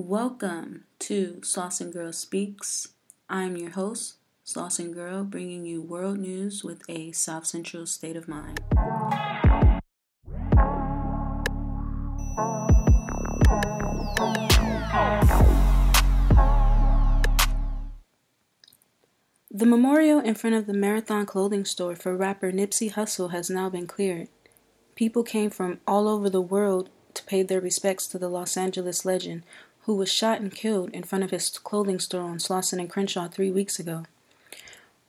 Welcome to Slauson Girl Speaks. I'm your host, Slauson Girl, bringing you world news with a South Central state of mind. The memorial in front of the Marathon clothing store for rapper Nipsey Hussle has now been cleared. People came from all over the world to pay their respects to the Los Angeles legend, who was shot and killed in front of his clothing store on Slauson and Crenshaw three weeks ago.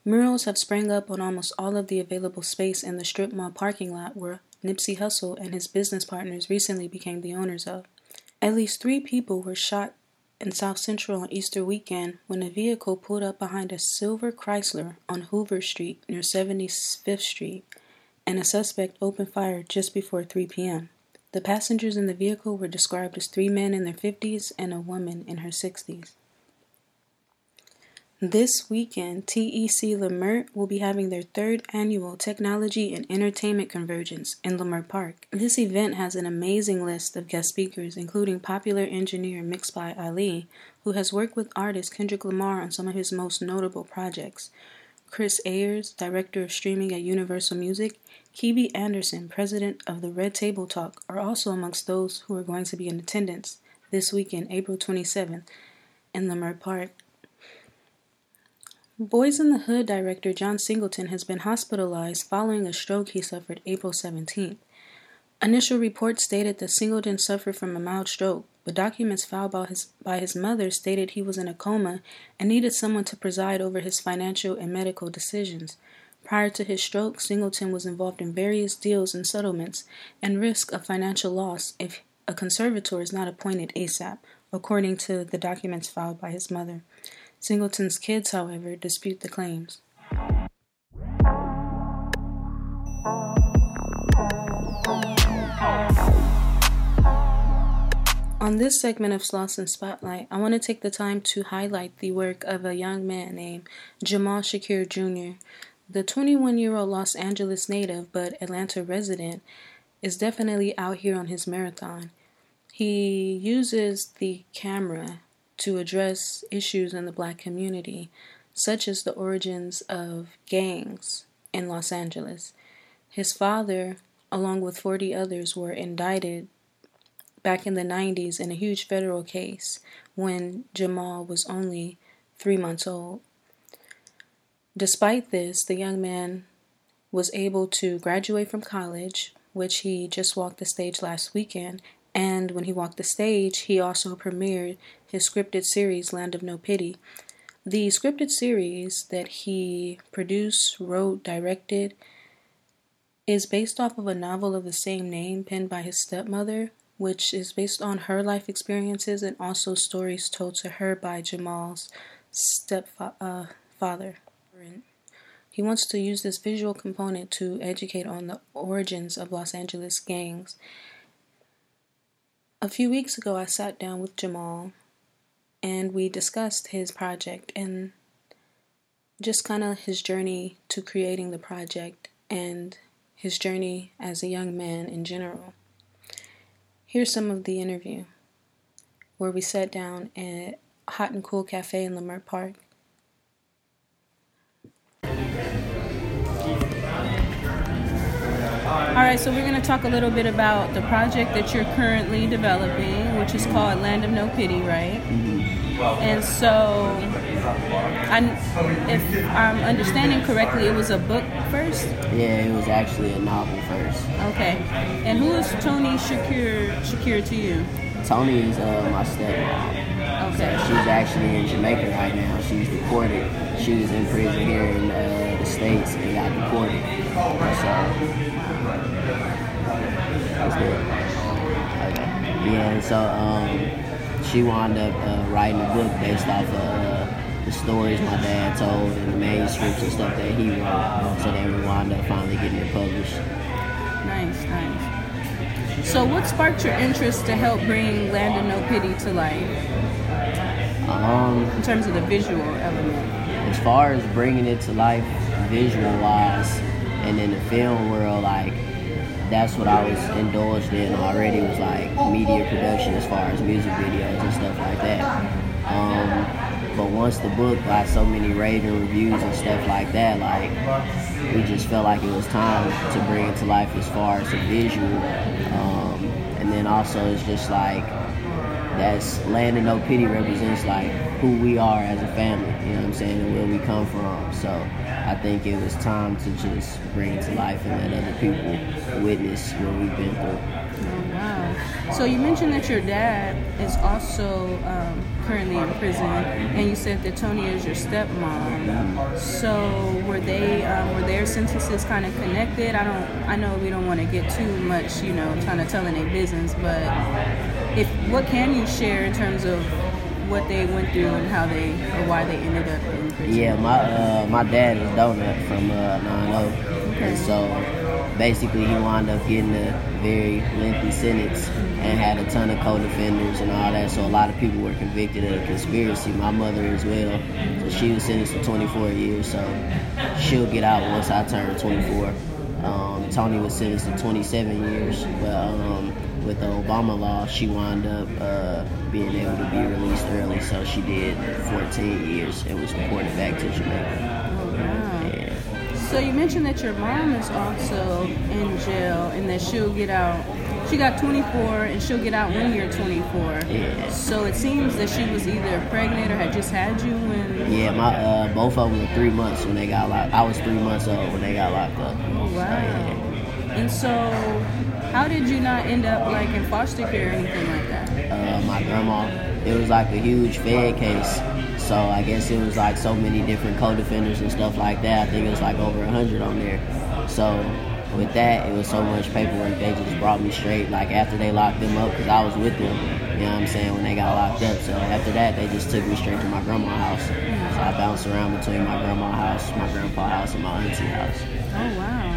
Murals have sprang up on almost all of the available space in the strip mall parking lot where Nipsey Hussle and his business partners recently became the owners of. At least three people were shot in South Central on Easter weekend when a vehicle pulled up behind a silver Chrysler on Hoover Street near 75th Street, and a suspect opened fire just before 3 p.m. The passengers in the vehicle were described as three men in their 50s and a woman in her 60s. This weekend, TEC Leimert will be having their third annual Technology and Entertainment Convergence in Leimert Park. This event has an amazing list of guest speakers, including popular engineer Mixed by Ali, who has worked with artist Kendrick Lamar on some of his most notable projects. Chris Ayers, director of streaming at Universal Music, Kibi Anderson, president of the Red Table Talk, are also amongst those who are going to be in attendance this weekend, April 27th, in Leimert Park. Boyz n the Hood director John Singleton has been hospitalized following a stroke he suffered April 17th. Initial reports stated that Singleton suffered from a mild stroke, but documents filed by his, by his mother stated he was in a coma and needed someone to preside over his financial and medical decisions. Prior to his stroke, Singleton was involved in various deals and settlements and risk of financial loss if a conservator is not appointed ASAP, according to the documents filed by his mother. Singleton's kids, however, dispute the claims. On this segment of Slauson Spotlight, I want to take the time to highlight the work of a young man named Jamal Shakir Jr. The 21 year old Los Angeles native but Atlanta resident is definitely out here on his marathon. He uses the camera to address issues in the black community, such as the origins of gangs in Los Angeles. His father, along with 40 others, were indicted back in the 90s in a huge federal case when Jamal was only three months old. Despite this, the young man was able to graduate from college, which he just walked the stage last weekend, and when he walked the stage, he also premiered his scripted series, Land of No Pity. The scripted series that he produced, wrote, directed is based off of a novel of the same name penned by his stepmother, which is based on her life experiences and also stories told to her by Jamal's stepfather. Uh, he wants to use this visual component to educate on the origins of Los Angeles gangs a few weeks ago, I sat down with Jamal and we discussed his project and just kind of his journey to creating the project and his journey as a young man in general. Here's some of the interview where we sat down at Hot and Cool Cafe in Leimert Park All right, so we're going to talk a little bit about the project that you're currently developing, which is called Land of No Pity, right? Mm-hmm. And so, I, if I'm understanding correctly, it was a book first? Yeah, it was actually a novel first. Okay. And who is Tony Shakir, Shakir to you? Tony is uh, my stepmom. Okay. So she's actually in Jamaica right now. She's deported. She was in prison here in uh, the States and got deported. So yeah, so um, she wound up uh, writing a book based off of uh, the stories my dad told and the manuscripts and stuff that he wrote. So then we wound up finally getting it published. Nice, nice. So, what sparked your interest to help bring Land of No Pity to life? Um, in terms of the visual element. As far as bringing it to life, visual wise, and in the film world, like that's what I was indulged in already was like media production as far as music videos and stuff like that. Um, but once the book got so many raving reviews and stuff like that, like we just felt like it was time to bring it to life as far as the visual. Um, and then also it's just like that's land of no pity represents like who we are as a family, you know what I'm saying, and where we come from. So I think it was time to just bring to life and let other people witness what we've been through. Oh, wow. So you mentioned that your dad is also um, currently in prison, and you said that Tony is your stepmom. So were they um, were their sentences kind of connected? I don't. I know we don't want to get too much, you know, trying to tell their business, but if what can you share in terms of what they went through and how they or why they ended up in prison? Yeah, my uh, my dad is Donut from uh, 9 Okay. and so basically he wound up getting a very lengthy sentence and had a ton of co-defenders and all that. So a lot of people were convicted of conspiracy. My mother as well. So she was sentenced to 24 years. So she'll get out once I turn 24. Um, Tony was sentenced to 27 years, but um, with the Obama law, she wound up uh, being able to be released early. So she did 14 years and was deported back to Jamaica. Oh, wow. Yeah. So you mentioned that your mom is also in jail and that she'll get out. She got 24 and she'll get out when you're 24. Yeah. So it seems that she was either pregnant or had just had you when. Yeah, my uh, both of them were three months when they got locked. I was three months old when they got locked up. Oh, So, wow. yeah. And so, how did you not end up like in foster care or anything like that? uh, my grandma. It was like a huge Fed case. So I guess it was like so many different co-defenders and stuff like that. I think it was like over a hundred on there. So with that, it was so much paperwork. They just brought me straight. Like after they locked them up, because I was with them. You know what I'm saying? When they got locked up. So after that, they just took me straight to my grandma's house. So I bounced around between my grandma's house, my grandpa's house, and my auntie's house. Oh wow.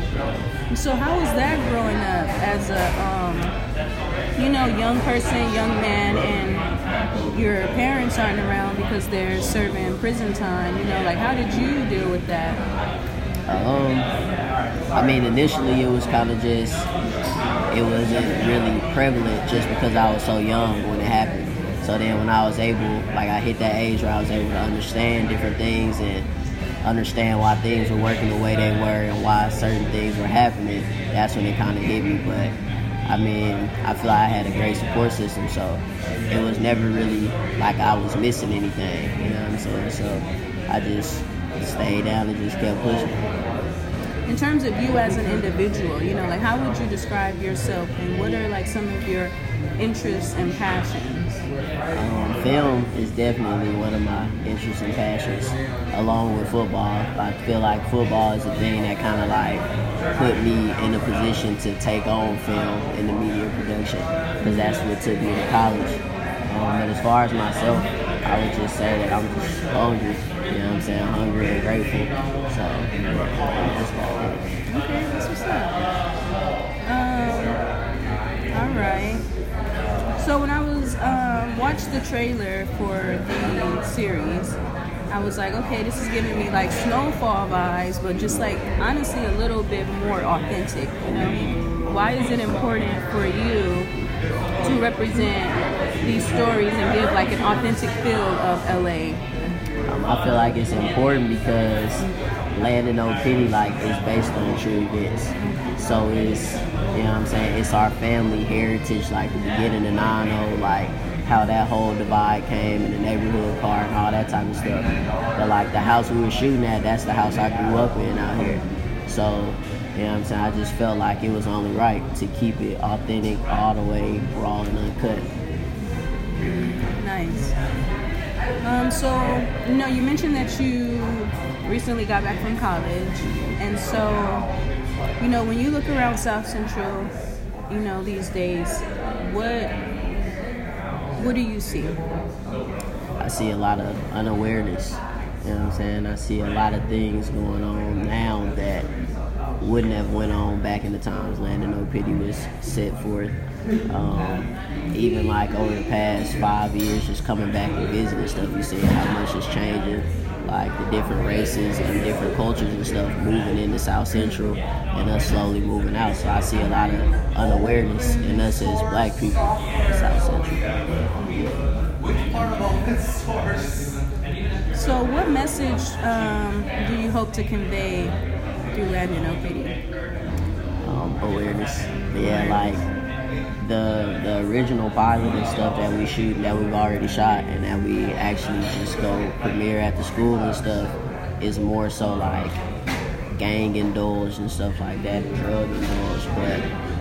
So how was that growing up as a um, you know young person, young man, and your parents aren't around because they're serving prison time? You know, like how did you deal with that? Um, I mean, initially it was kind of just, it wasn't really prevalent just because I was so young when it happened. So then when I was able, like I hit that age where I was able to understand different things and understand why things were working the way they were and why certain things were happening, that's when it kind of hit me. But I mean, I feel like I had a great support system, so it was never really like I was missing anything. You know what I'm saying? So I just stayed down and just kept pushing. In terms of you as an individual, you know, like how would you describe yourself and what are like some of your interests and passions? Um, film is definitely one of my interests and passions, along with football. I feel like football is the thing that kind of like put me in a position to take on film in the media production, because that's what took me to college. Um, but as far as myself, I would just say that I'm just hungry. You know what I'm saying? Hungry and grateful. So that's about it. Okay, that's what's up. Watched the trailer for the series, I was like, okay, this is giving me like snowfall vibes, but just like honestly a little bit more authentic. You know, why is it important for you to represent these stories and give like an authentic feel of LA? Um, I feel like it's important because Land of No Pity like is based on true events. So it's you know what I'm saying, it's our family heritage, like the beginning of 9 like how that whole divide came and the neighborhood car and all that type of stuff. But like the house we were shooting at, that's the house I grew up in out here. So, you know what I'm saying, I just felt like it was only right to keep it authentic all the way raw and uncut. Nice. Um, so, you know, you mentioned that you recently got back from college, and so, you know, when you look around South Central, you know, these days, what what do you see? I see a lot of unawareness. You know what I'm saying? I see a lot of things going on now that wouldn't have went on back in the times Land of No Pity was set forth. Um, even like over the past five years, just coming back and visiting stuff, you see how much is changing. like the different races and different cultures and stuff moving into South Central and us slowly moving out. So I see a lot of unawareness in us as black people in South Central. So, what message um, do you hope to convey through Land No Pity? Um, awareness. Yeah, like the the original pilot and stuff that we shoot that we've already shot and that we actually just go premiere at the school and stuff is more so like gang indulge and stuff like that, drug indulge, but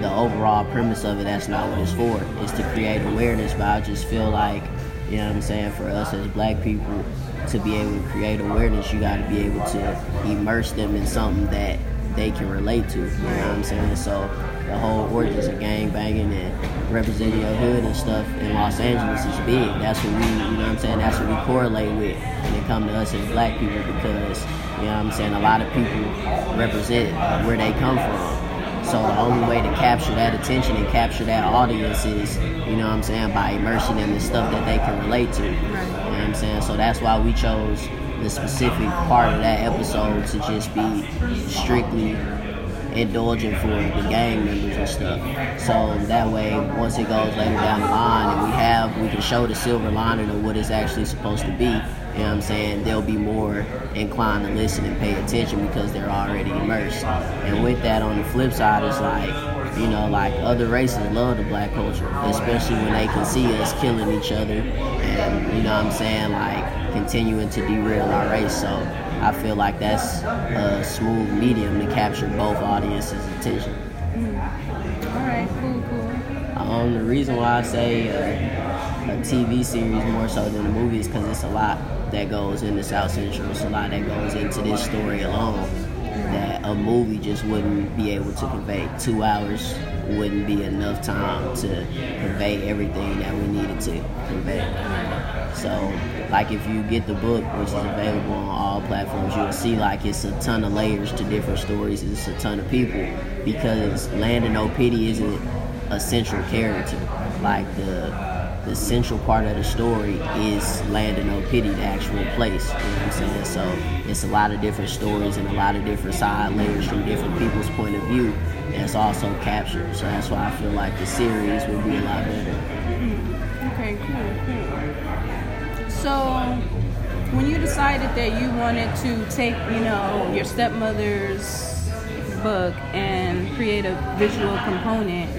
the overall premise of it that's not what it's for. It's to create awareness, but I just feel like, you know what I'm saying, for us as black people to be able to create awareness, you gotta be able to immerse them in something that they can relate to. You know what I'm saying? So the whole origins of gang banging and representing your hood and stuff in Los Angeles is big. That's what we, you know what I'm saying, that's what we correlate with when it comes to us as black people because, you know what I'm saying, a lot of people represent where they come from. So the only way to capture that attention and capture that audience is, you know what I'm saying, by immersing them in stuff that they can relate to. You know what I'm saying? So that's why we chose the specific part of that episode to just be strictly indulging for the gang members and stuff. So that way, once it goes later down the line and we have, we can show the silver lining of what it's actually supposed to be, you know what I'm saying, they'll be more inclined to listen and pay attention because they're already immersed. And with that, on the flip side, it's like, you know, like other races love the black culture, especially when they can see us killing each other and, you know what I'm saying, like continuing to derail our race. So I feel like that's a smooth medium to capture both audiences' attention. All right, cool, cool. Um, the reason why I say uh, a TV series more so than a movie is because it's a lot that goes into South Central. It's a lot that goes into this story alone that a movie just wouldn't be able to convey. Two hours wouldn't be enough time to convey everything that we needed to convey. So, like if you get the book, which is available on all platforms, you'll see like it's a ton of layers to different stories. It's a ton of people because Land of No Pity isn't a central character. Like the the central part of the story is Land of No Pity, the actual place. You know what I'm saying? So it's a lot of different stories and a lot of different side layers from different people's point of view that's also captured. So that's why I feel like the series would be a lot better. Okay, cool, cool. So when you decided that you wanted to take, you know, your stepmother's book and create a visual component,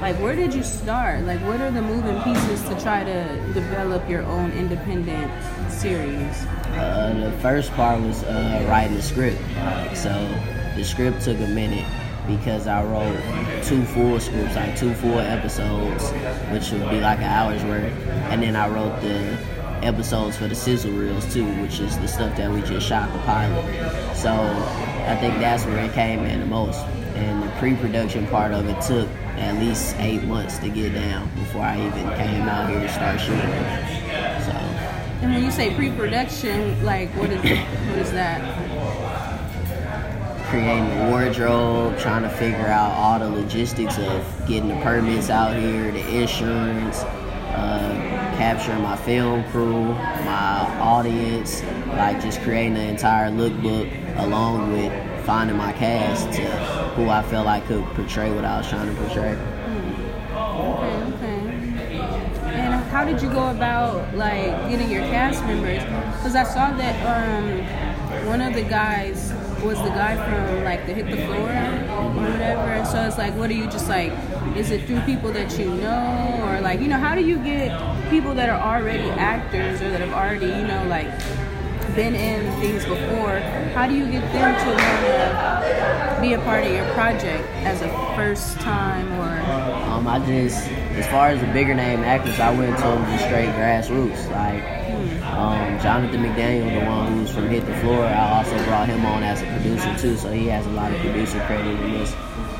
like where did you start like what are the moving pieces to try to develop your own independent series uh, the first part was uh, writing the script so the script took a minute because I wrote two full scripts, like two full episodes, which would be like an hour's worth, and then I wrote the episodes for the sizzle reels too, which is the stuff that we just shot the pilot. So I think that's where it came in the most. And the pre-production part of it took at least eight months to get down before I even came out here to start shooting. So. And when you say pre-production, like what is what is that? Creating the wardrobe, trying to figure out all the logistics of getting the permits out here, the insurance, uh, capturing my film crew, my audience, like just creating the entire lookbook along with finding my cast to who I felt I could portray what I was trying to portray. Okay, okay. And how did you go about like getting your cast members? Because I saw that um, one of the guys was the guy from like the Hit the Floor or whatever. So it's like, what are you just like? Is it through people that you know, or like you know, how do you get people that are already actors or that have already you know like been in things before, how do you get them to want to be a part of your project as a first time or? Um, I just, as far as the bigger name actors, I went to them just straight grassroots. Like um, Jonathan McDaniel, the one who's from Hit the Floor, I also brought him on as a producer too, so he has a lot of producer credit in this.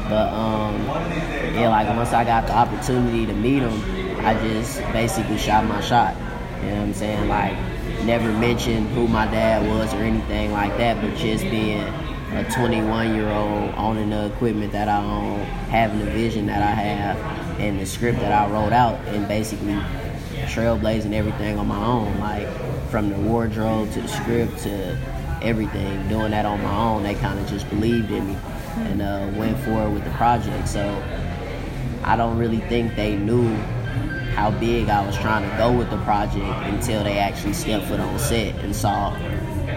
But um, yeah, like once I got the opportunity to meet him, I just basically shot my shot. You know what I'm saying? Like never mentioned who my dad was or anything like that, but just being a 21 year old owning the equipment that I own, having the vision that I have, and the script that I wrote out, and basically trailblazing everything on my own. Like from the wardrobe to the script to everything, doing that on my own, they kind of just believed in me and uh, went forward with the project. So I don't really think they knew how big I was trying to go with the project until they actually stepped foot on set and saw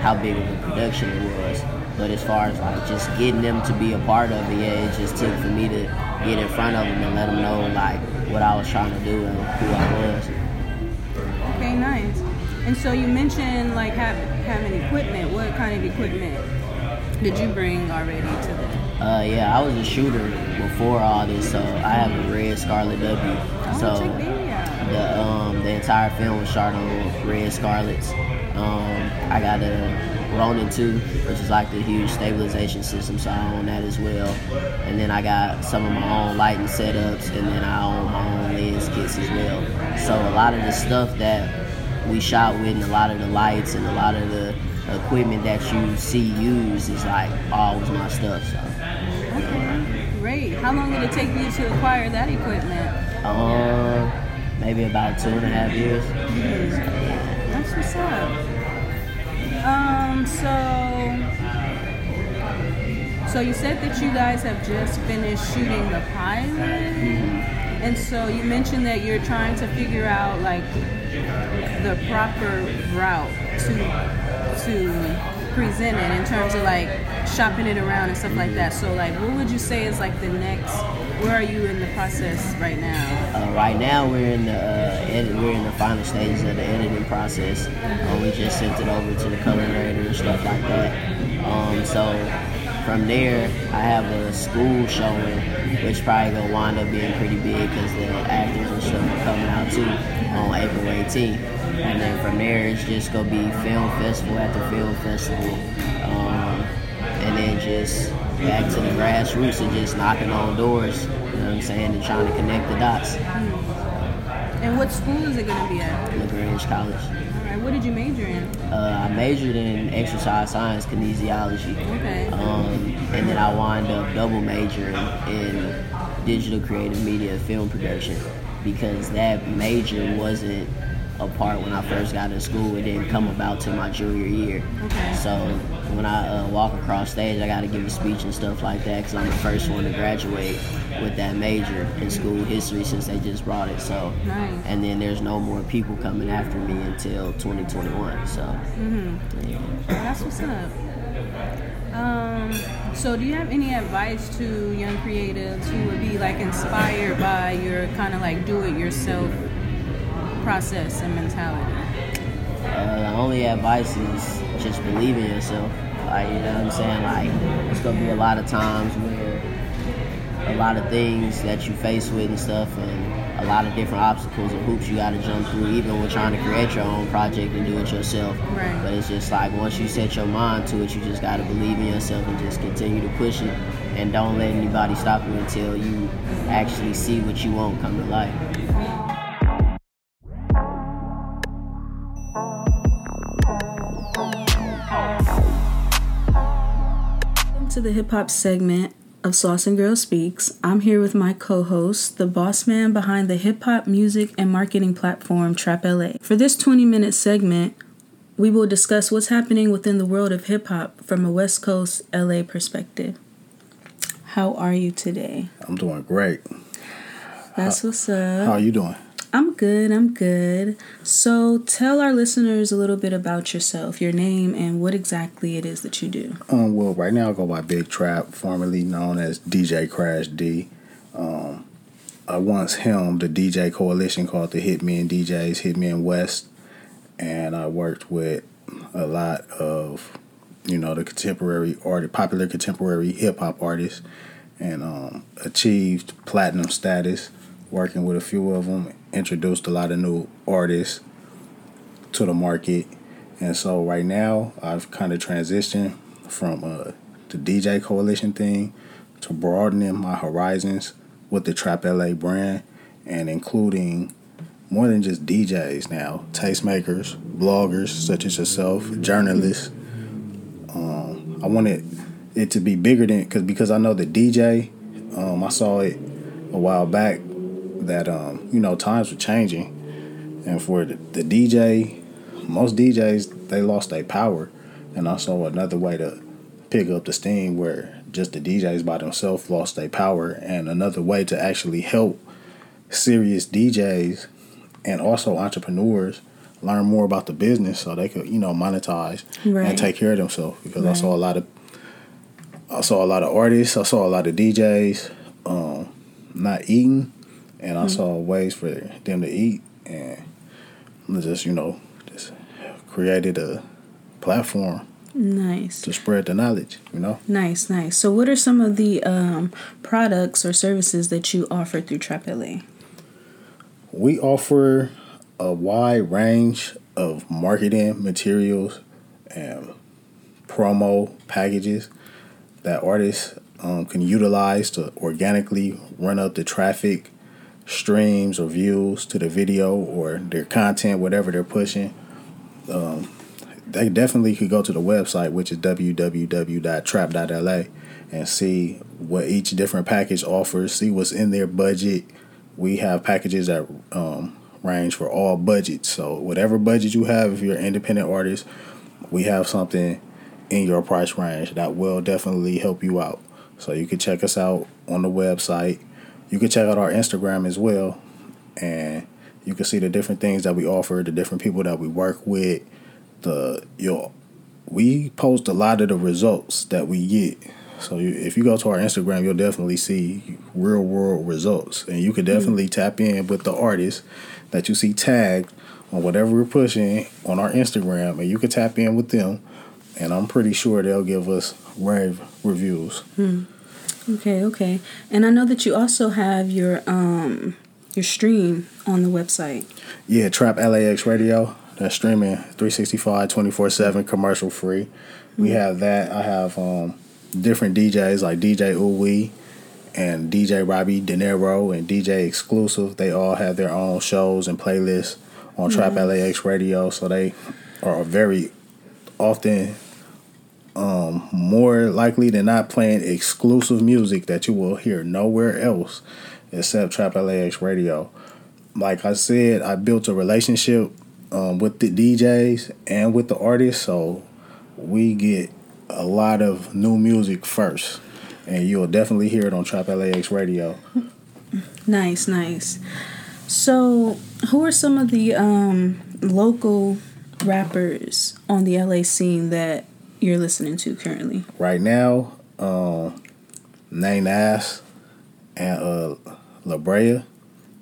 how big of a production it was. But as far as like just getting them to be a part of it, yeah, it just took for me to get in front of them and let them know like what I was trying to do and who I was. Okay, nice. And so you mentioned like having equipment. What kind of equipment did you bring already to that? Uh, yeah, I was a shooter before all this, so I have a red Scarlet W. Oh, so check baby out. The um the entire film was shot on red Scarlets. Um, I got a Ronin 2, which is like the huge stabilization system, so I own that as well. And then I got some of my own lighting setups, and then I own my own lens kits as well. So a lot of the stuff that we shot with, and a lot of the lights, and a lot of the equipment that you see used is like always my stuff. So. Okay, great. How long did it take you to acquire that equipment? Um, maybe about two and a half years. yeah That's what's up. Um, so so you said that you guys have just finished shooting the pilot, and so you mentioned that you're trying to figure out like the proper route to to present it in terms of like shopping it around and stuff like that. So like, what would you say is like the next? Where are you in the process right now? Uh, right now, we're in the uh, edit, we're in the final stages of the editing process. Uh, we just sent it over to the color grader and stuff like that. Um, so from there, I have a school showing, which probably gonna wind up being pretty big because the actors and stuff are coming out too on April 18th. And then from there, it's just gonna be film festival after film festival, um, and then just back to the grassroots and just knocking on doors. You know what I'm saying? And trying to connect the dots. And what school is it going to be at? LaGrange College. All right. What did you major in? Uh, I majored in exercise science, kinesiology. Okay. Um, and then I wind up double majoring in digital creative media and film production because that major wasn't a part when I first got to school. It didn't come about till my junior year. Okay. So when I uh, walk across stage, I got to give a speech and stuff like that because I'm the first one to graduate with that major in school history since they just brought it. So, Nice. and then there's no more people coming after me until 2021. So, yeah. That's what's up. Um, so do you have any advice to young creatives who would be like inspired by your kind of like do it yourself process and mentality? Uh, the only advice is just believe in yourself. Like, you know what I'm saying? Like, it's gonna be a lot of times where a lot of things that you face with and stuff, and a lot of different obstacles and hoops you gotta jump through, even when trying to create your own project and do it yourself. Right. But it's just like once you set your mind to it, you just gotta believe in yourself and just continue to push it, and don't let anybody stop you until you actually see what you want come to life. To the hip hop segment of Slauson Girl Speaks. I'm here with my co host, the boss man behind the hip hop music and marketing platform Trap LA. For this 20 minute segment, we will discuss what's happening within the world of hip hop from a West Coast LA perspective. How are you today? I'm doing great. That's what's up. How are you doing? I'm good, I'm good. So tell our listeners a little bit about yourself, your name, and what exactly it is that you do. Um, well, right now I go by Big Trap, formerly known as DJ Crash D. Um, I once helmed the DJ coalition called the Hitmen DJs, Hitmen West, and I worked with a lot of, you know, the contemporary art, popular contemporary hip hop artists, and um, achieved platinum status. Working with a few of them, introduced a lot of new artists to the market. And so right now, I've kind of transitioned from uh, the DJ Coalition thing to broadening my horizons with the Trap LA brand and including more than just DJs now, tastemakers, bloggers such as yourself, journalists. Um, I wanted it to be bigger than because because I know the DJ, um, I saw it a while back that um, you know times were changing, and for the, the DJ most DJs they lost their power, and I saw another way to pick up the steam where just the DJs by themselves lost their power, and another way to actually help serious DJs and also entrepreneurs learn more about the business so they could you know monetize Right. and take care of themselves. Because I saw a lot of I saw a lot of artists I saw a lot of DJs um, not eating and. I saw ways for them to eat and just you know just created a platform Nice. to spread the knowledge you know Nice, nice. So, what are some of the um, products or services that you offer through Trap LA? We offer a wide range of marketing materials and promo packages that artists um, can utilize to organically run up the traffic, streams, or views to the video or their content, whatever they're pushing. Um, they definitely could go to the website, which is www.trap.la, and see what each different package offers, see what's in their budget. We have packages that um, range for all budgets. So, whatever budget you have, if you're an independent artist, we have something in your price range that will definitely help you out. So, you can check us out on the website. You can check out our Instagram as well, and you can see the different things that we offer, the different people that we work with. The your we post a lot of the results that we get. So you, if you go to our Instagram, you'll definitely see real world results, and you can definitely tap in with the artists that you see tagged on whatever we're pushing on our Instagram, and you can tap in with them. And I'm pretty sure they'll give us rave reviews. Hmm. Okay, okay. And I know that you also have your um your stream on the website. Yeah, Trap LAX Radio. That's streaming 365, 24 7, commercial free. We have that. I have um, different DJs like DJ Uwe and DJ Robbie De Niro and DJ Exclusive. They all have their own shows and playlists on Trap LAX Radio. So they are very often um, more likely than not playing exclusive music that you will hear nowhere else except Trap LAX Radio like I said, I built a relationship um, with the DJs and with the artists, so we get a lot of new music first, and you'll definitely hear it on Trap LAX Radio. Nice, nice. So, who are some of the um local rappers on the LA scene that you're listening to currently? Right now, um, Nay Nas and uh, La Brea,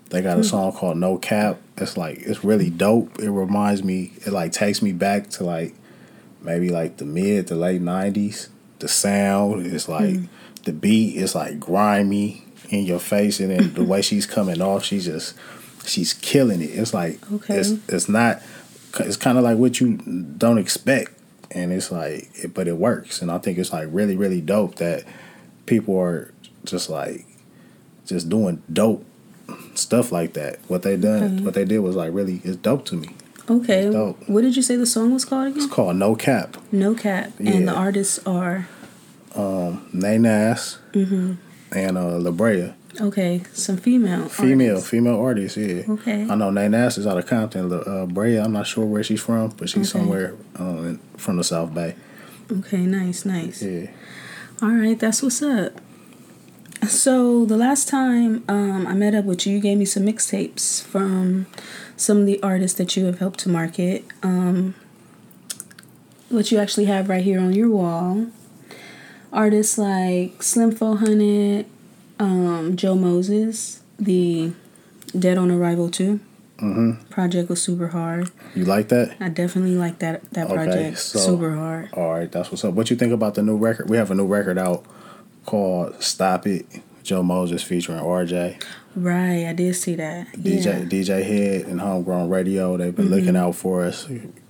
they got a song called No Cap. It's like it's really dope. It reminds me, it like takes me back to like maybe like the mid to late nineties. The sound is like the beat is like grimy in your face, and then the way she's coming off, she's just she's killing it. It's like Okay. it's it's not. It's kind of like what you don't expect, and it's like, it, but it works, and I think it's like really really dope that people are just like just doing dope stuff like that. What they done, Okay. what they did was like really it's dope to me. Okay. What did you say the song was called again? It's called No Cap. No Cap. Yeah. And the artists are Nay Nas Mm-hmm. and uh La Brea. Okay, some female. Female, artists. female artist, yeah. Okay. I know Nay Nas is out of Compton. Uh, Brea, I'm not sure where she's from, but she's Okay. somewhere in, from the South Bay. Okay, nice, nice. Yeah. All right, that's what's up. So the last time um, I met up with you, you gave me some mixtapes from some of the artists that you have helped to market. Um, what you actually have right here on your wall. Artists like Slim 400, um, Joe Moses, the Dead on Arrival 2. Mm-hmm. Project was super hard. You like that? I definitely like that that Okay, project. so- super hard. All right, that's what's up. What you think about the new record? We have a new record out called "Stop It." Joe Moses featuring RJ, Right, I did see that. DJ yeah. Mm-hmm. DJ Head, and Homegrown Radio. They've been looking out for us,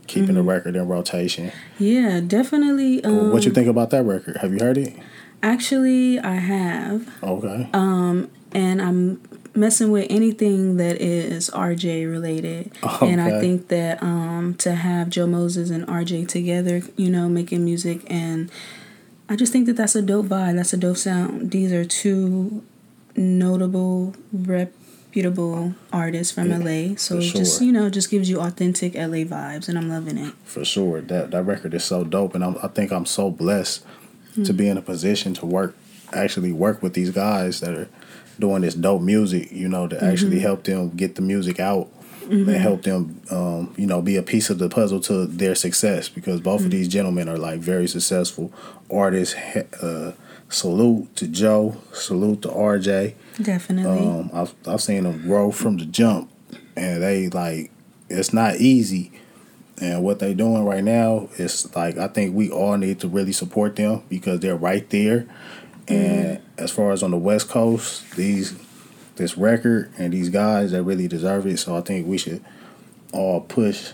keeping the record in rotation. Yeah, definitely. Um, what you think about that record? Have you heard it? Actually, I have, Okay. um, and I'm messing with anything that is RJ related. And I think that um, to have Joe Moses and RJ together, you know, making music, and I just think that that's a dope vibe. That's a dope sound. These are two notable, reputable artists from Yeah, LA. So it just you know just gives you authentic LA vibes, and I'm loving it. for sure. That that record is so dope, and I'm, I think I'm so blessed to be in a position to work, actually work with these guys that are doing this dope music. You know, to actually help them get the music out and help them, um, you know, be a piece of the puzzle to their success. Because both of these gentlemen are like very successful artists. Uh, salute to Joe. Salute to RJ. Definitely. Um, I've I've seen them grow from the jump, and they like it's not easy. And what they're doing right now is like I think we all need to really support them because they're right there. And mm-hmm. as far as on the West Coast, these this record and these guys that really deserve it. So I think we should all push.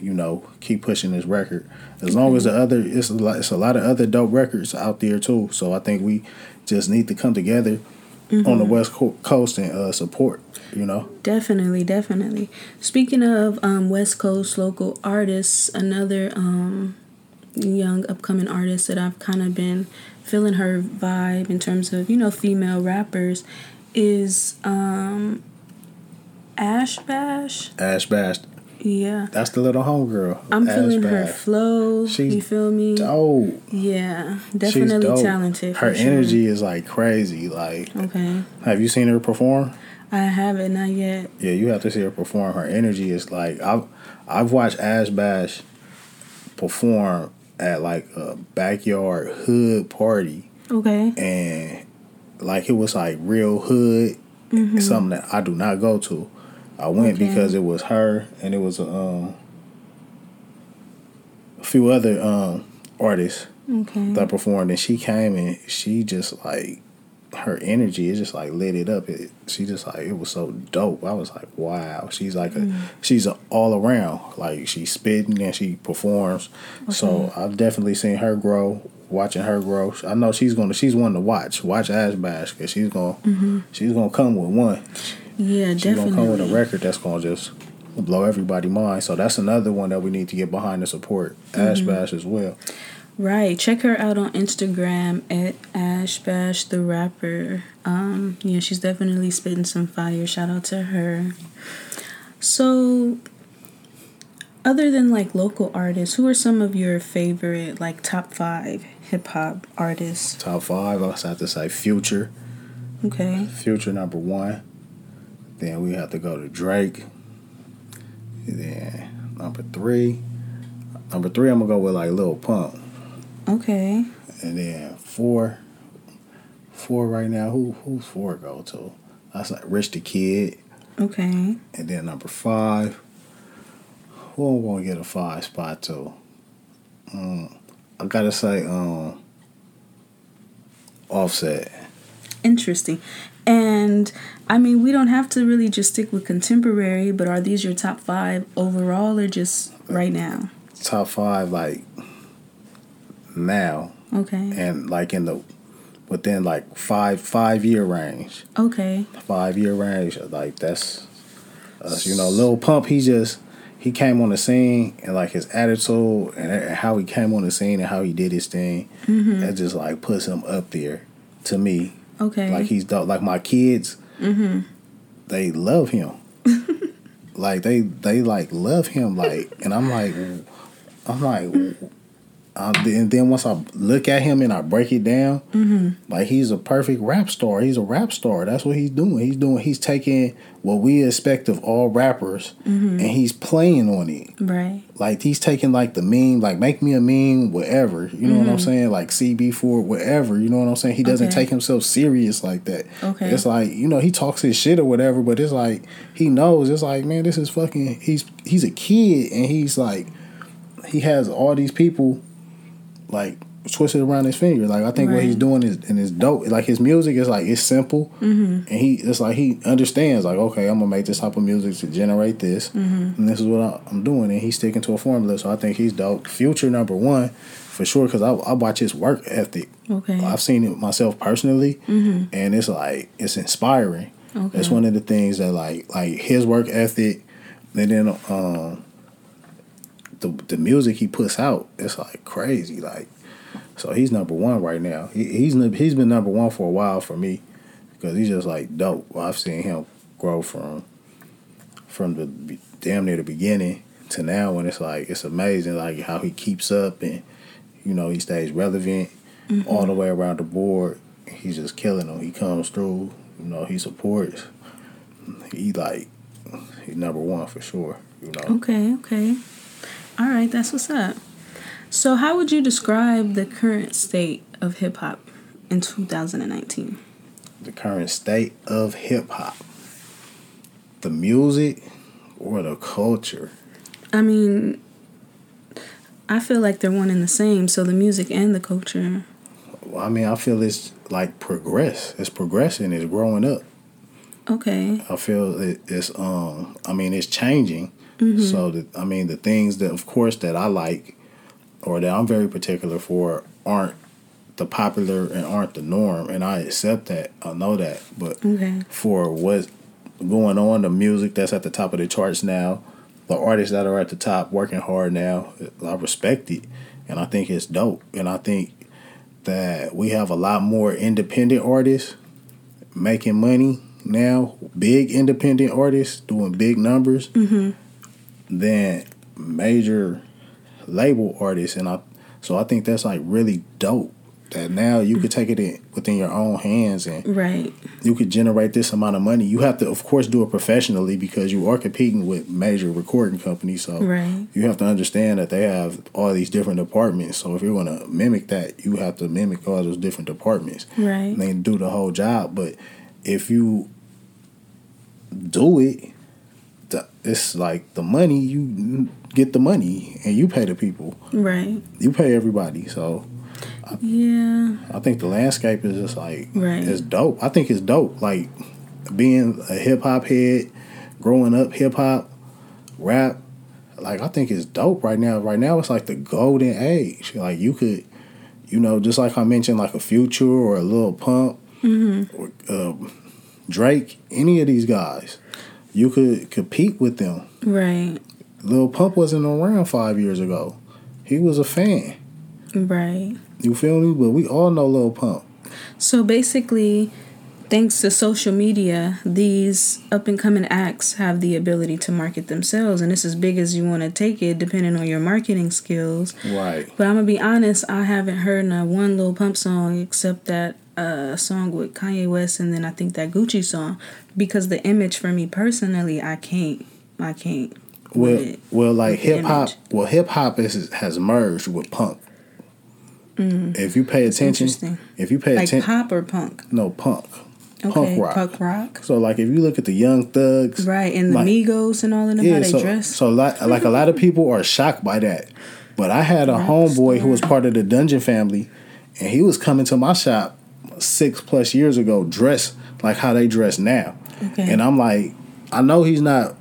You know, keep pushing this record. As long as the mm-hmm. other, it's a lot, it's a lot of other dope records out there too. So I think we just need to come together mm-hmm. on the West Co- Coast and uh, support. You know, Definitely, definitely. Speaking of um, West Coast local artists, another um, young upcoming artist that I've kind of been feeling her vibe in terms of you know female rappers is um, Ash Bash. Ash Bash. Yeah, That's the little homegirl. I'm Ash feeling her flow. She's you feel me? Dope. Yeah, definitely talented. Her sure. energy is like crazy. Like, Okay, have you seen her perform? I haven't not yet. Yeah, you have to see her perform. Her energy is like I've I've watched Ash Bash perform at like a backyard hood party, Okay, and like it was like real hood, something that I do not go to. I went Okay. because it was her and it was um, a few other um, artists okay. that performed, and she came and she just like her energy is just like lit it up. It, she just like it was so dope. I was like, wow. She's like a mm. she's a all around. Like she's spitting and she performs. So I've definitely seen her grow. Watching her grow, I know she's gonna. She's one to watch. Watch Ash Bash because she's gonna. Mm-hmm. She's gonna come with one. Yeah, She's definitely. gonna come with a record that's gonna just blow everybody mind. So that's another one that we need to get behind and support. Ash mm-hmm. Bash as well. Right. Check her out on Instagram at Ash Bash the rapper. Um, yeah, she's definitely spitting some fire. Shout out to her. So other than like local artists, who are some of your favorite like top five hip hop artists? Top five, I have to say Future. Okay. Future number one. Then we have to go to Drake. Then number three. Number three, I'm gonna go with like Lil Pump. Okay. And then four. Four right now. Who who's four go to? That's like Rich the Kid. Okay. And then number five. Who I'm gonna get a five spot to? Um, I gotta say, um, Offset. Interesting. And I mean, we don't have to really just stick with contemporary, but are these your top five overall or just right now? Top five, like now, Okay. and like in the within like five five year range. Okay. Five year range, like that's us. You know, Lil Pump. He just he came on the scene and like his attitude and, and how he came on the scene and how he did his thing. Mm-hmm. That just like puts him up there to me. Okay. Like he's dope. Like my kids, mm-hmm. they love him. like they they like love him. Like and I'm like, I'm like, and then once I look at him and I break it down, mm-hmm. like he's a perfect rap star. He's a rap star. That's what he's doing. He's doing. He's taking what we expect of all rappers, mm-hmm. and he's playing on it. right. Like he's taking like the meme, like make me a meme, whatever. You know what I'm mm-hmm. saying? Like CB4, whatever. You know what I'm saying? He doesn't Okay. take himself serious like that. Okay. It's like you know he talks his shit or whatever, but it's like he knows. It's like man, this is fucking. He's he's a kid and he's like he has all these people like twisted around his finger. Like I think what he's doing is and it's dope. Like his music is like it's simple, mm-hmm. and he it's like he understands. Like okay, I'm gonna make this type of music to generate this, mm-hmm. and this is what I'm doing, and he's sticking to a formula. So I think he's dope. Future number one for sure because I, I watch his work ethic. Okay. I've seen it myself personally, mm-hmm. and it's like it's inspiring. Okay. It's one of the things that like like his work ethic, and then um the the music he puts out. It's like crazy. Like so he's number one right now. He, he's he's been number one for a while for me because he's just like dope. I've seen him grow from from the damn near the beginning to now when it's like it's amazing like how he keeps up and you know he stays relevant mm-hmm. all the way around the board. He's just killing them. He comes through. You know he supports. He like he's number one for sure. You know. Okay, okay. All right, that's what's up. So, how would you describe the current state of hip hop in 2019? the current state of hip hop, the music, or the culture. I mean, I feel like they're one and the same. So, the music and the culture. Well, I mean, I feel it's like progress. It's progressing. It's growing up. Okay. I feel it, it's um. I mean, it's changing. Mm-hmm. So that I mean, the things that, of course, that I like, or that I'm very particular for, aren't the popular and aren't the norm, and I accept that. I know that, but Okay. for what's going on, the music that's at the top of the charts now, the artists that are at the top working hard now, I respect it, and I think it's dope, and I think that we have a lot more independent artists making money now, big independent artists doing big numbers mm-hmm. Than major label artists, and I so I think that's like really dope. That now you could take it in within your own hands and Right. you could generate this amount of money. You have to, of course, do it professionally because you are competing with major recording companies. So Right. you have to understand that they have all these different departments. So if you're going to mimic that, you have to mimic all those different departments. Right. And then do the whole job. But if you do it, it's like the money you get the money and you pay the people. Right. You pay everybody. So Yeah. I think the landscape is just like Right. it's dope. I think it's dope. Like being a hip hop head, growing up hip hop, rap. Like I think it's dope right now. Right now it's like the golden age. Like you could, you know, just like I mentioned, like a Future or a Lil Pump, or um, Drake, any of these guys, you could compete with them. Right. Lil Pump wasn't around five years ago. He was a fan. Right. You feel me? But we all know Lil Pump. So basically, thanks to social media, these up and coming acts have the ability to market themselves, and it's as big as you want to take it, depending on your marketing skills. Right. But I'm gonna be honest, I haven't heard not one Lil Pump song except that uh, song with Kanye West, and then I think that Gucci song, because the image for me personally, I can't, I can't. Well, well, like hip hop. Well, hip hop is has merged with punk. If you pay attention, Mm. if you pay attention like attention, pop or punk. no punk, Okay, punk rock. punk rock. So, like, if you look at the Young Thugs, Right, and the Like- Migos and all of them, how they so dress. so like, like a lot of people are shocked by that. But I had a homeboy who was part of the Dungeon family, and he was coming to my shop six plus years ago, dress like how they dress now. Okay. And I'm like, I know he's not,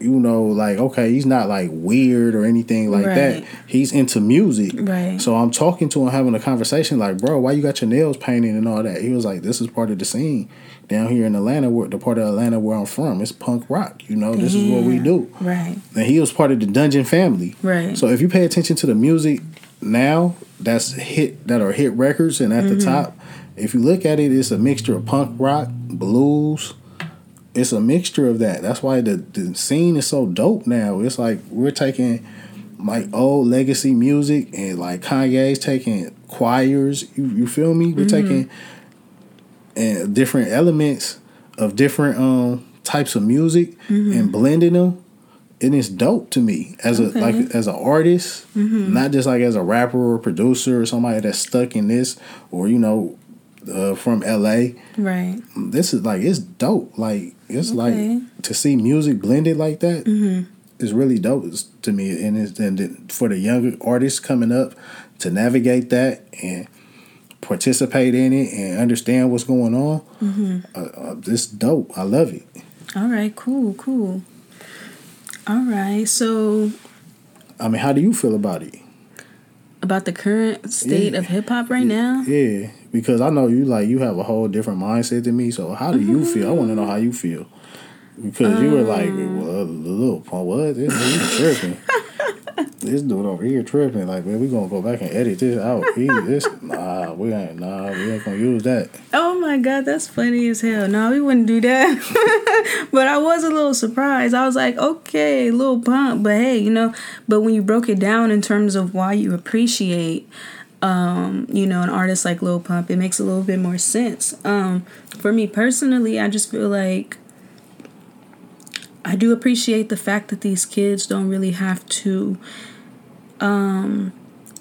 you know, like okay, he's not like weird or anything like that. He's into music, Right. So I'm talking to him, having a conversation, like, bro, why you got your nails painted and all that? He was like, this is part of the scene down here in Atlanta, where the part of Atlanta where I'm from. It's punk rock, you know. This is what we do. Right. And he was part of the Dungeon family. Right. So if you pay attention to the music now, that's hit that are hit records and at Mm-hmm. the top, if you look at it, it's a mixture of punk rock, blues. It's a mixture of that. That's why the, the scene is so dope now. It's like we're taking like old legacy music and like Kanye's taking choirs. You you feel me? We're Mm-hmm. taking and different elements of different um types of music and blending them and it's dope to me as a like as an artist not just like as a rapper or producer or somebody that's stuck in this or you know uh, from la Right. this is like it's dope like it's Okay. like to see music blended like that. that is really dope to me and it's and then for the younger artists coming up to navigate that and participate in it and understand what's going on uh, uh, this dope i love it All right. Cool. Cool. All right. So i mean how do you feel about it about the current state Yeah. of hip hop right now. yeah because i know you like you have a whole different mindset than me so how do you feel i want to know how you feel because you were like Um. well, little punk what this dude tripping this dude over here tripping like man we gonna go back and edit this out he this nah we ain't nah we ain't gonna use that Oh my god, that's funny as hell. No, we wouldn't do that. but I was a little surprised. I was like, okay, Lil Pump, but hey, you know, but when you broke it down in terms of why you appreciate um, you know, an artist like Lil Pump, it makes a little bit more sense. Um, for me personally, I just feel like I do appreciate the fact that these kids don't really have to, um,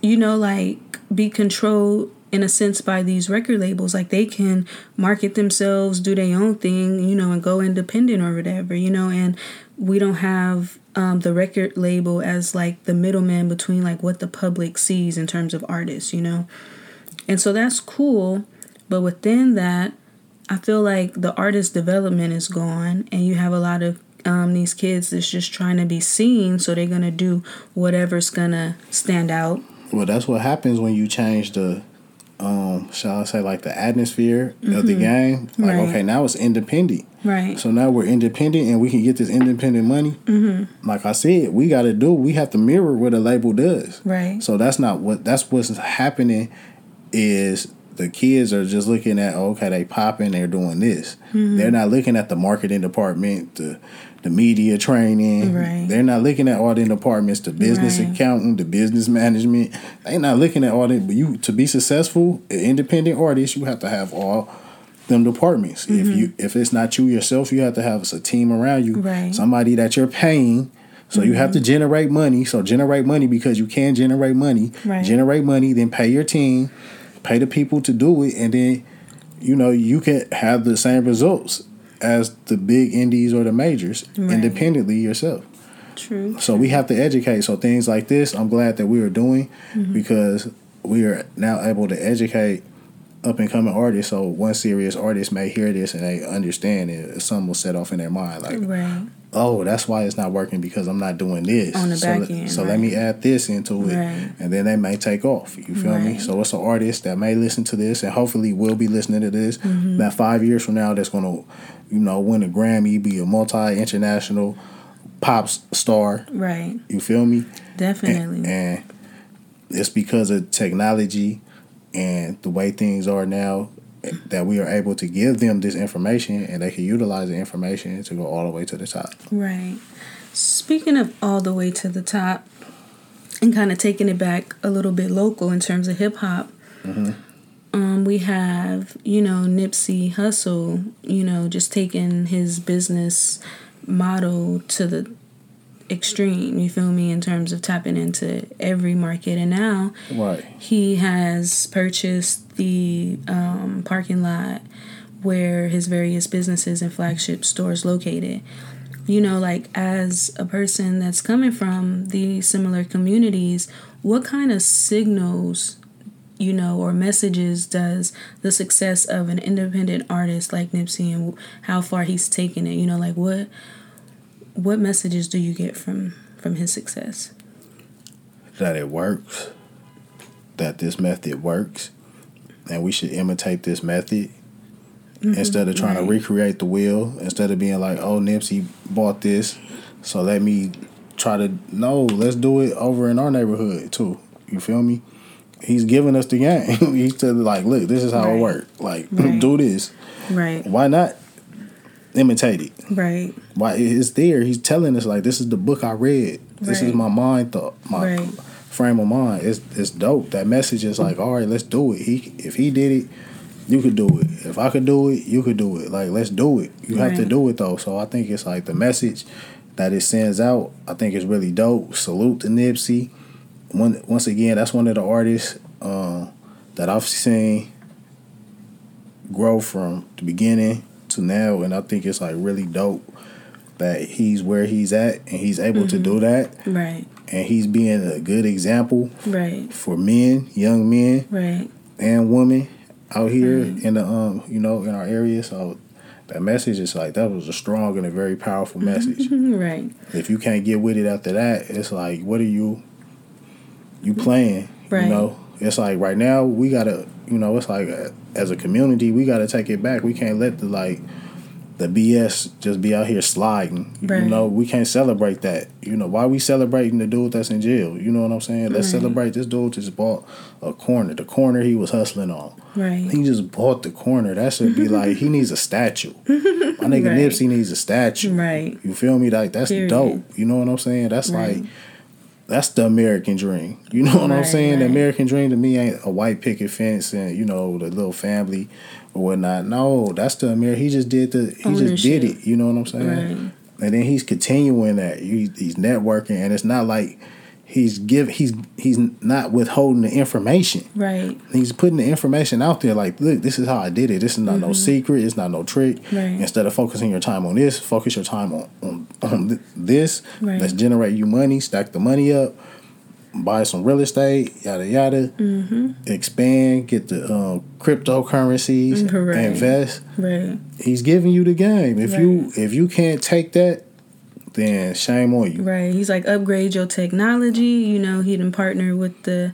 you know, like be controlled in a sense by these record labels. Like they can market themselves, do their own thing, you know, and go independent or whatever, you know, and we don't have um, the record label as like the middleman between like what the public sees in terms of artists, you know. And so that's cool, but within that, I feel like the artist development is gone, and you have a lot of um, these kids that's just trying to be seen, so they're gonna do whatever's gonna stand out. Well, that's what happens when you change the, um, shall I say, like the atmosphere mm-hmm. of the mm-hmm. game. Like, right. okay, now it's independent. Right. So now we're independent, and we can get this independent money. Mm-hmm. Like I said, we got to do. We have to mirror what a label does. Right. So that's not what. That's what's happening. Is the kids are just looking at okay they popping they're doing this mm-hmm. they're not looking at the marketing department the the media training. Right. They're not looking at all the departments, the business right. accountant, the business management. They're not looking at all that. But you to be successful, an independent artist, you have to have all them departments. Mm-hmm. If you if it's not you yourself, you have to have a team around you. Right. Somebody that you're paying. So mm-hmm. you have to mm-hmm. generate money. So generate money because you can generate money. Right. Generate money, then pay your team, pay the people to do it, and then you know you can have the same results as the big indies or the majors right. independently yourself. True. So we have to educate. So things like this, I'm glad that we are doing mm-hmm. because we are now able to educate up and coming artists. So one serious artist may hear this and they understand it. Some will set off in their mind, like, right. oh, that's why it's not working because I'm not doing this on the so back end. So right. let me add this into it, right. and then they may take off. You feel me? So it's an artist that may listen to this and hopefully will be listening to this. Mm-hmm. That five years from now, that's gonna you know, win a Grammy, be a multi international pop star. Right. You feel me? Definitely. And, and, it's because of technology and the way things are now that we are able to give them this information and they can utilize the information to go all the way to the top. Right. Speaking of all the way to the top and kind of taking it back a little bit local in terms of hip hop. Mm-hmm um, we have, you know, Nipsey Hussle, you know, just taking his business model to the extreme, you feel me, in terms of tapping into every market. And now right. he has purchased the um, parking lot where his various businesses and flagship stores located. You know, like as a person that's coming from the similar communities, what kind of signals you know, or messages does the success of an independent artist like Nipsey and how far he's taken it? You know, like what what messages do you get from from his success? That it works. That this method works, and we should imitate this method mm-hmm, instead of trying right. to recreate the wheel. Instead of being like, "Oh, Nipsey bought this, so let me try to." No, let's do it over in our neighborhood too. You feel me? he's giving us the game. he's like, look, this is how right. it works. Like, right. do this. Right. Why not imitate it? Right. Why it's there? He's telling us like, this is the book I read. This right. is my mind thought. My frame of mind. It's it's dope. That message is like, all right, let's do it. He if he did it, you could do it. If I could do it, you could do it. Like, let's do it. You have to do it though. So I think it's like the message that it sends out. I think is really dope. Salute to Nipsey one once again, that's one of the artists uh, that I've seen grow from the beginning to now, and I think it's like really dope that he's where he's at and he's able mm-hmm. to do that. Right. And he's being a good example. Right. For men, young men. Right. And women out here right. in the um you know in our area. So that message is like that was a strong and a very powerful message. right. If you can't get with it after that, it's like what are you you playing. Right. You know, it's like right now we gotta, you know, it's like as a community we gotta take it back. We can't let the like the BS just be out here sliding. Right. You know, we can't celebrate that. You know, why we celebrating the dude that's in jail? You know what I'm saying? Let's Right. celebrate this dude just bought a corner. The corner he was hustling on. Right. He just bought the corner. That should be like he needs a statue. My nigga Right. Nipsey needs a statue. Right. You feel me? Like that's Period. dope. You know what I'm saying? That's Right. like that's the American dream. You know what I'm Right, saying? The. American dream to me ain't a white picket fence and you know the little family or whatnot. No, that's the American. He just did the. He just did it. You know what I'm saying? Right. And then he's continuing that. He, he's networking, and it's not like he's give. He's he's not withholding the information. Right. He's putting the information out there. Like, look, this is how I did it. This is not no secret. It's not no trick. Mm-hmm. Right. Instead of focusing your time on this, focus your time on on, on this. Right. Let's generate you money. Stack the money up. Buy some real estate. Yada yada. Mm-hmm. Expand. Get the um, cryptocurrencies. Right. Invest. Right. He's giving you the game. If you if you can't take that, then shame on you. Right. He's like upgrade your technology. You know, he didn't partner with the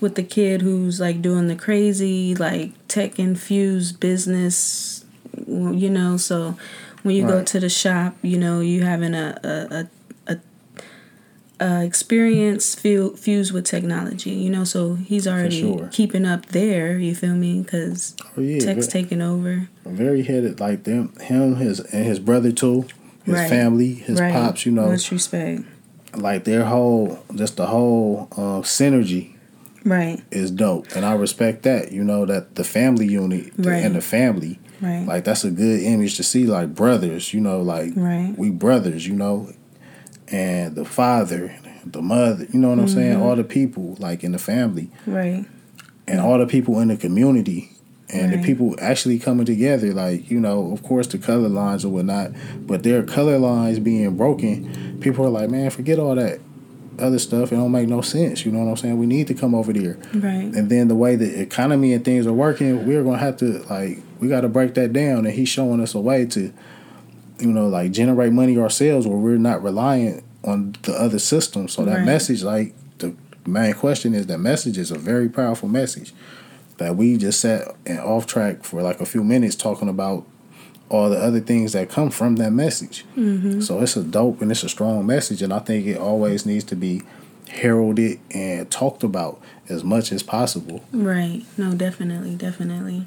with the kid who's like doing the crazy like tech infused business. You know, so when you go to the shop, you know, you having a a a, a, a experience fu- fused with technology. You know, so he's already sure. keeping up there. You feel me? Because Oh yeah, tech's ve- taking over. very headed like them. Him, his and his brother too. His Right. family, his right. pops. You know, much respect. like their whole, just the whole um, synergy Right. is dope, and I respect that. You know that the family unit Right. and the family, Right. like that's a good image to see. Like brothers, you know, like Right. we brothers, you know, and the father, the mother, you know what I'm saying? Mm-hmm. All the people like in the family, right. and all the people in the community. And Right. the people actually coming together, like you know, of course the color lines or whatnot, but their color lines being broken, people are like, man, forget all that other stuff. It don't make no sense. You know what I'm saying? We need to come over there. Right. And then the way the economy and things are working, we're gonna have to like we got to break that down. And he's showing us a way to, you know, like generate money ourselves, where we're not reliant on the other system. So that Right. message, like the main question is, that message is a very powerful message that we just sat and off track for like a few minutes talking about all the other things that come from that message. Mm-hmm. So it's a dope and it's a strong message, and I think it always needs to be heralded and talked about as much as possible. Right. No, definitely, definitely.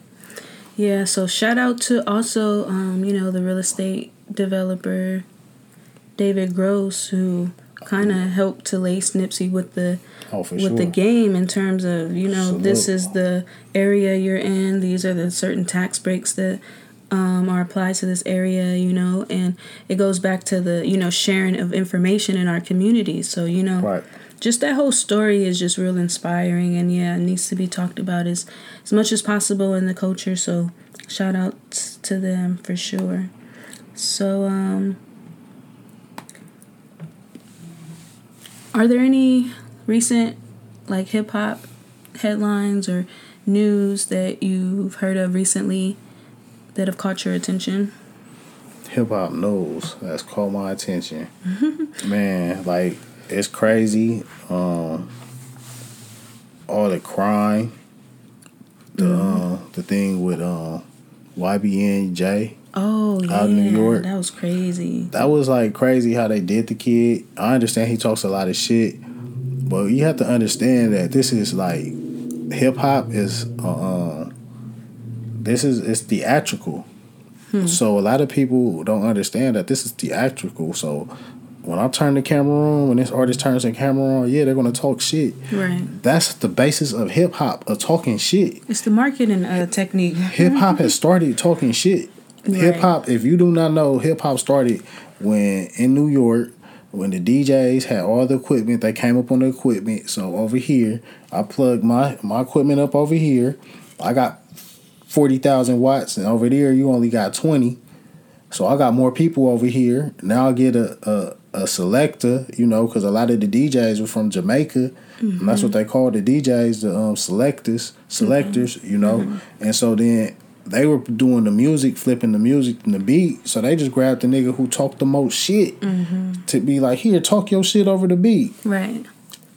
Yeah, so shout out to also um, you know, the real estate developer David Gross who kind of helped to lace Nipsey with the Oh, with sure. the game in terms of, you know, this is the area you're in, these are the certain tax breaks that um, are applied to this area, you know, and it goes back to the, you know, sharing of information in our community. So, you know, Right. just that whole story is just real inspiring and yeah it needs to be talked about as as much as possible in the culture so shout out to them for sure so um are there any recent like hip hop headlines or news that you've heard of recently that have caught your attention Hip hop news that's caught my attention. Man, like it's crazy. Um, all the crime, the Mm-hmm. uh, the thing with um, YBN oh yeah Out in New York. that was crazy that was like crazy how they did the kid. I understand he talks a lot of shit, but you have to understand that this is like hip hop is uh, um this is it's theatrical. So a lot of people don't understand that this is theatrical. So when I turn the camera on, when this artist turns the camera on, yeah, they're gonna talk shit. right That's the basis of hip hop, of talking shit. it's the marketing uh, technique Hip hop has started talking shit. Hip hop, if you do not know, hip hop started when in New York, when the DJs had all the equipment, they came up on the equipment. So over here, I plug my my equipment up over here. I got forty thousand watts, and over there you only got twenty. So I got more people over here. Now I get a a, a selector, you know, because a lot of the DJs were from Jamaica, and that's mm-hmm. what they call the DJs, the um, selectors, selectors, mm-hmm. you know. Mm-hmm. And so then they were doing the music, flipping the music and the beat. So they just grabbed the nigga who talked the most shit to be like, here, talk your shit over the beat. right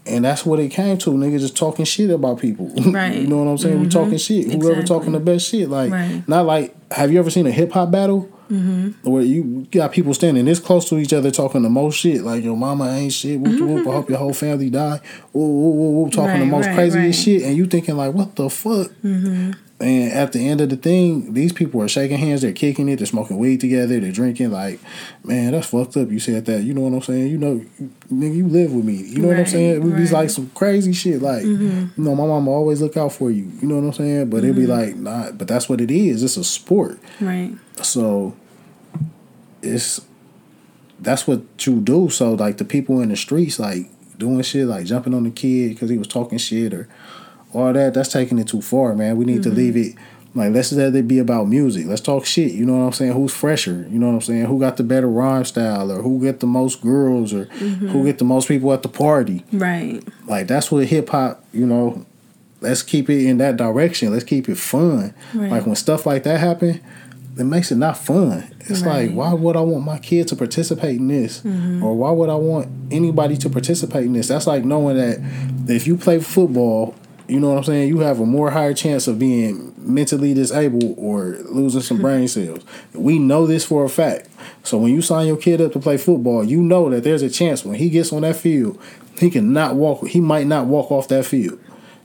And that's what it came to. Niggas just talking shit about people. Right. you know what I'm saying? We talking shit. Whoever talking the best shit. Like Right. not like have you ever seen a hip hop battle? Mm-hmm. Where you got people standing this close to each other talking the most shit, like your mama ain't shit. Whoop, mm-hmm. whoop, I hope your whole family die. Whoop, whoop, whoop, whoop talking right, the most right, craziest shit, and you thinking like, what the fuck? And at the end of the thing, these people are shaking hands, they're kicking it, they're smoking weed together, they're drinking. Like, man, that's fucked up. You said that. You know what I'm saying? You know, nigga, you live with me. You know right, what I'm saying? It would right. be like some crazy shit. Like, mm-hmm. you know, my mom always look out for you. You know what I'm saying? But mm-hmm. it'd be mm-hmm. like, nah, but that's what it is. It's a sport. Right. So it's that's what you do. So like the people in the streets, like doing shit, like jumping on the kid because he was talking shit or all that, that's taking it too far, man. We need mm-hmm. to leave it like let's let it be about music. Let's talk shit. You know what I'm saying? Who's fresher? You know what I'm saying? Who got the better rhyme style, or who get the most girls, or mm-hmm. who get the most people at the party? Right. Like that's what hip hop. You know, let's keep it in that direction. Let's keep it fun. Right. Like when stuff like that happen, it makes it not fun. It's right. like why would I want my kid to participate in this, mm-hmm. or why would I want anybody to participate in this? That's like knowing that if you play football you know what I'm saying? You have a more higher chance of being mentally disabled or losing some hmm. brain cells. We know this for a fact. So when you sign your kid up to play football, you know that there's a chance when he gets on that field, he can not walk. He might not walk off that field.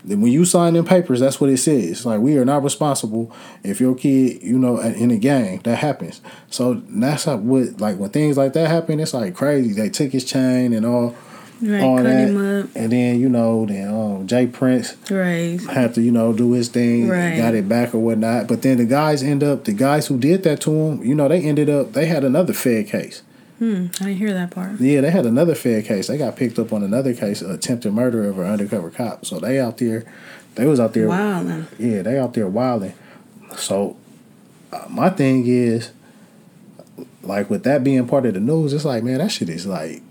Then when you sign in papers, that's what it says. Like we are not responsible if your kid, you know, in a gang that happens. So that's how what like when things like that happen, it's like crazy. They took his chain and all right, all that. And then you know, then um, J. Prince right had to you know do his thing, right. got it back or whatnot. But then the guys end up the guys who did that to him, you know, they ended up they had another Fed case. Hmm, I didn't hear that part. Yeah, they had another Fed case. They got picked up on another case, attempted murder of an undercover cop. So they out there, they was out there wilding. Yeah, they out there wilding. So uh, my thing is, like with that being part of the news, it's like man, that shit is like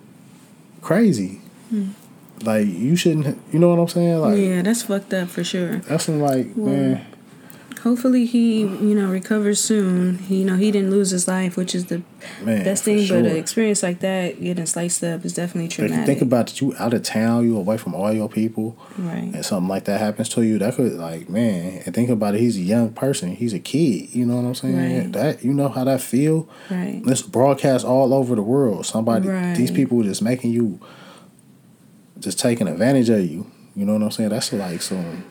crazy. Hmm. Like you shouldn't, you know what I'm saying? Like yeah, that's fucked up for sure. That's like well, man. Hopefully he, you know, recovers soon. He, you know, he didn't lose his life, which is the man, best thing. Sure. But an experience like that, getting sliced up, is definitely traumatic. If you think about it, you out of town, you away from all your people, right? And something like that happens to you, that could like man. And think about it, he's a young person, he's a kid. You know what I'm saying? Right. That you know how that feel. Right. This broadcast all over the world. Somebody, right. these people just making you just taking advantage of you. You know what I'm saying? That's like some.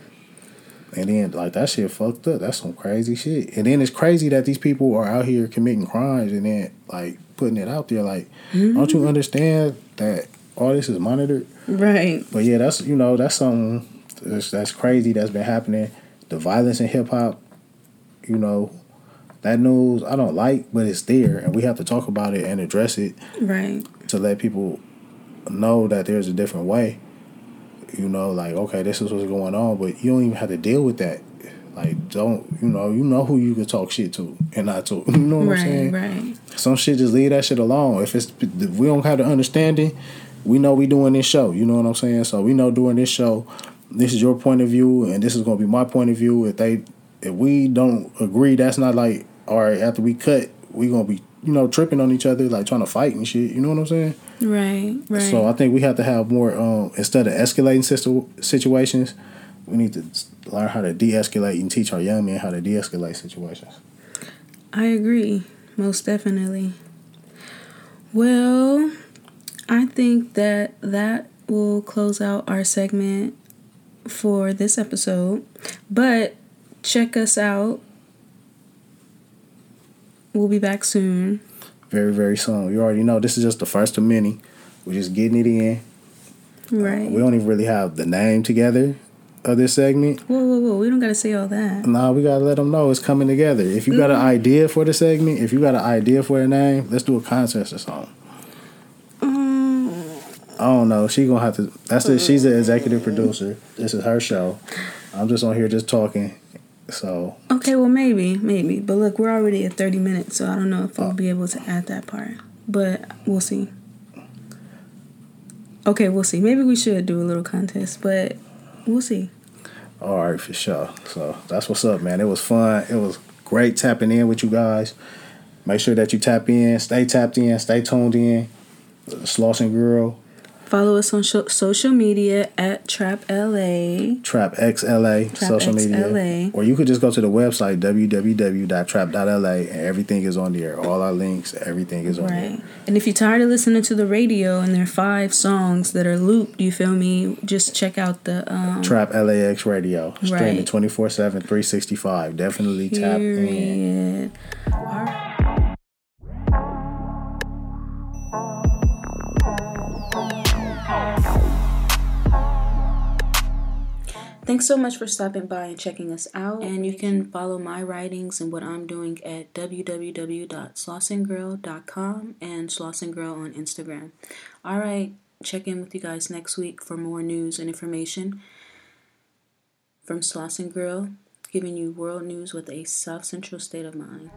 And then like that shit fucked up. That's some crazy shit. And then it's crazy that these people are out here committing crimes and then like putting it out there. Like, mm-hmm. don't you understand that all this is monitored? Right. But yeah, that's you know that's something that's, that's crazy that's been happening. The violence in hip hop, you know, that news I don't like, but it's there, and we have to talk about it and address it. Right. To let people know that there's a different way. You know, like okay, this is what's going on, but you don't even have to deal with that. Like, don't you know? You know who you can talk shit to and not to. You know what right, I'm saying? Right. Some shit just leave that shit alone. If it's if we don't have the understanding, we know we doing this show. You know what I'm saying? So we know doing this show, this is your point of view, and this is gonna be my point of view. If they, if we don't agree, that's not like all right. After we cut, we gonna be you know tripping on each other, like trying to fight and shit. You know what I'm saying? Right, right. So I think we have to have more um, instead of escalating situ- situations, we need to learn how to de-escalate and teach our young men how to de-escalate situations. I agree, most definitely. Well, I think that that will close out our segment for this episode. But check us out. We'll be back soon very, very soon. You already know this is just the first of many. We're just getting it in. Right. Uh, we don't even really have the name together of this segment. Whoa, whoa, whoa. We don't got to say all that. Nah, we got to let them know it's coming together. If you got an idea for the segment, if you got an idea for a name, let's do a contest or something. Um, I don't know. She gonna have to. That's it. She's the executive producer. This is her show. I'm just on here just talking. So okay, well maybe, maybe, but look, we're already at thirty minutes, so I don't know if we'll be able to add that part, but we'll see. Okay, we'll see. Maybe we should do a little contest, but we'll see. All right, for sure. So that's what's up, man. It was fun. It was great tapping in with you guys. Make sure that you tap in, stay tapped in, stay tuned in. Slauson Girl. Follow us on sho- social media at Trap LA. Trap XLA Trap social media. Or you could just go to the website www.trap.la and everything is on there. All our links, everything is on Right. there. And if you're tired of listening to the radio and there are five songs that are looped, you feel me? Just check out the um Trap LAX radio. Streaming Right. 24 7, 365. Definitely tap in. All right. Thanks so much for stopping by and checking us out. And you can follow my writings and what I'm doing at www.slausongirl.com and slossandgirl on Instagram. All right, check in with you guys next week for more news and information from Sloss giving you world news with a South Central state of mind.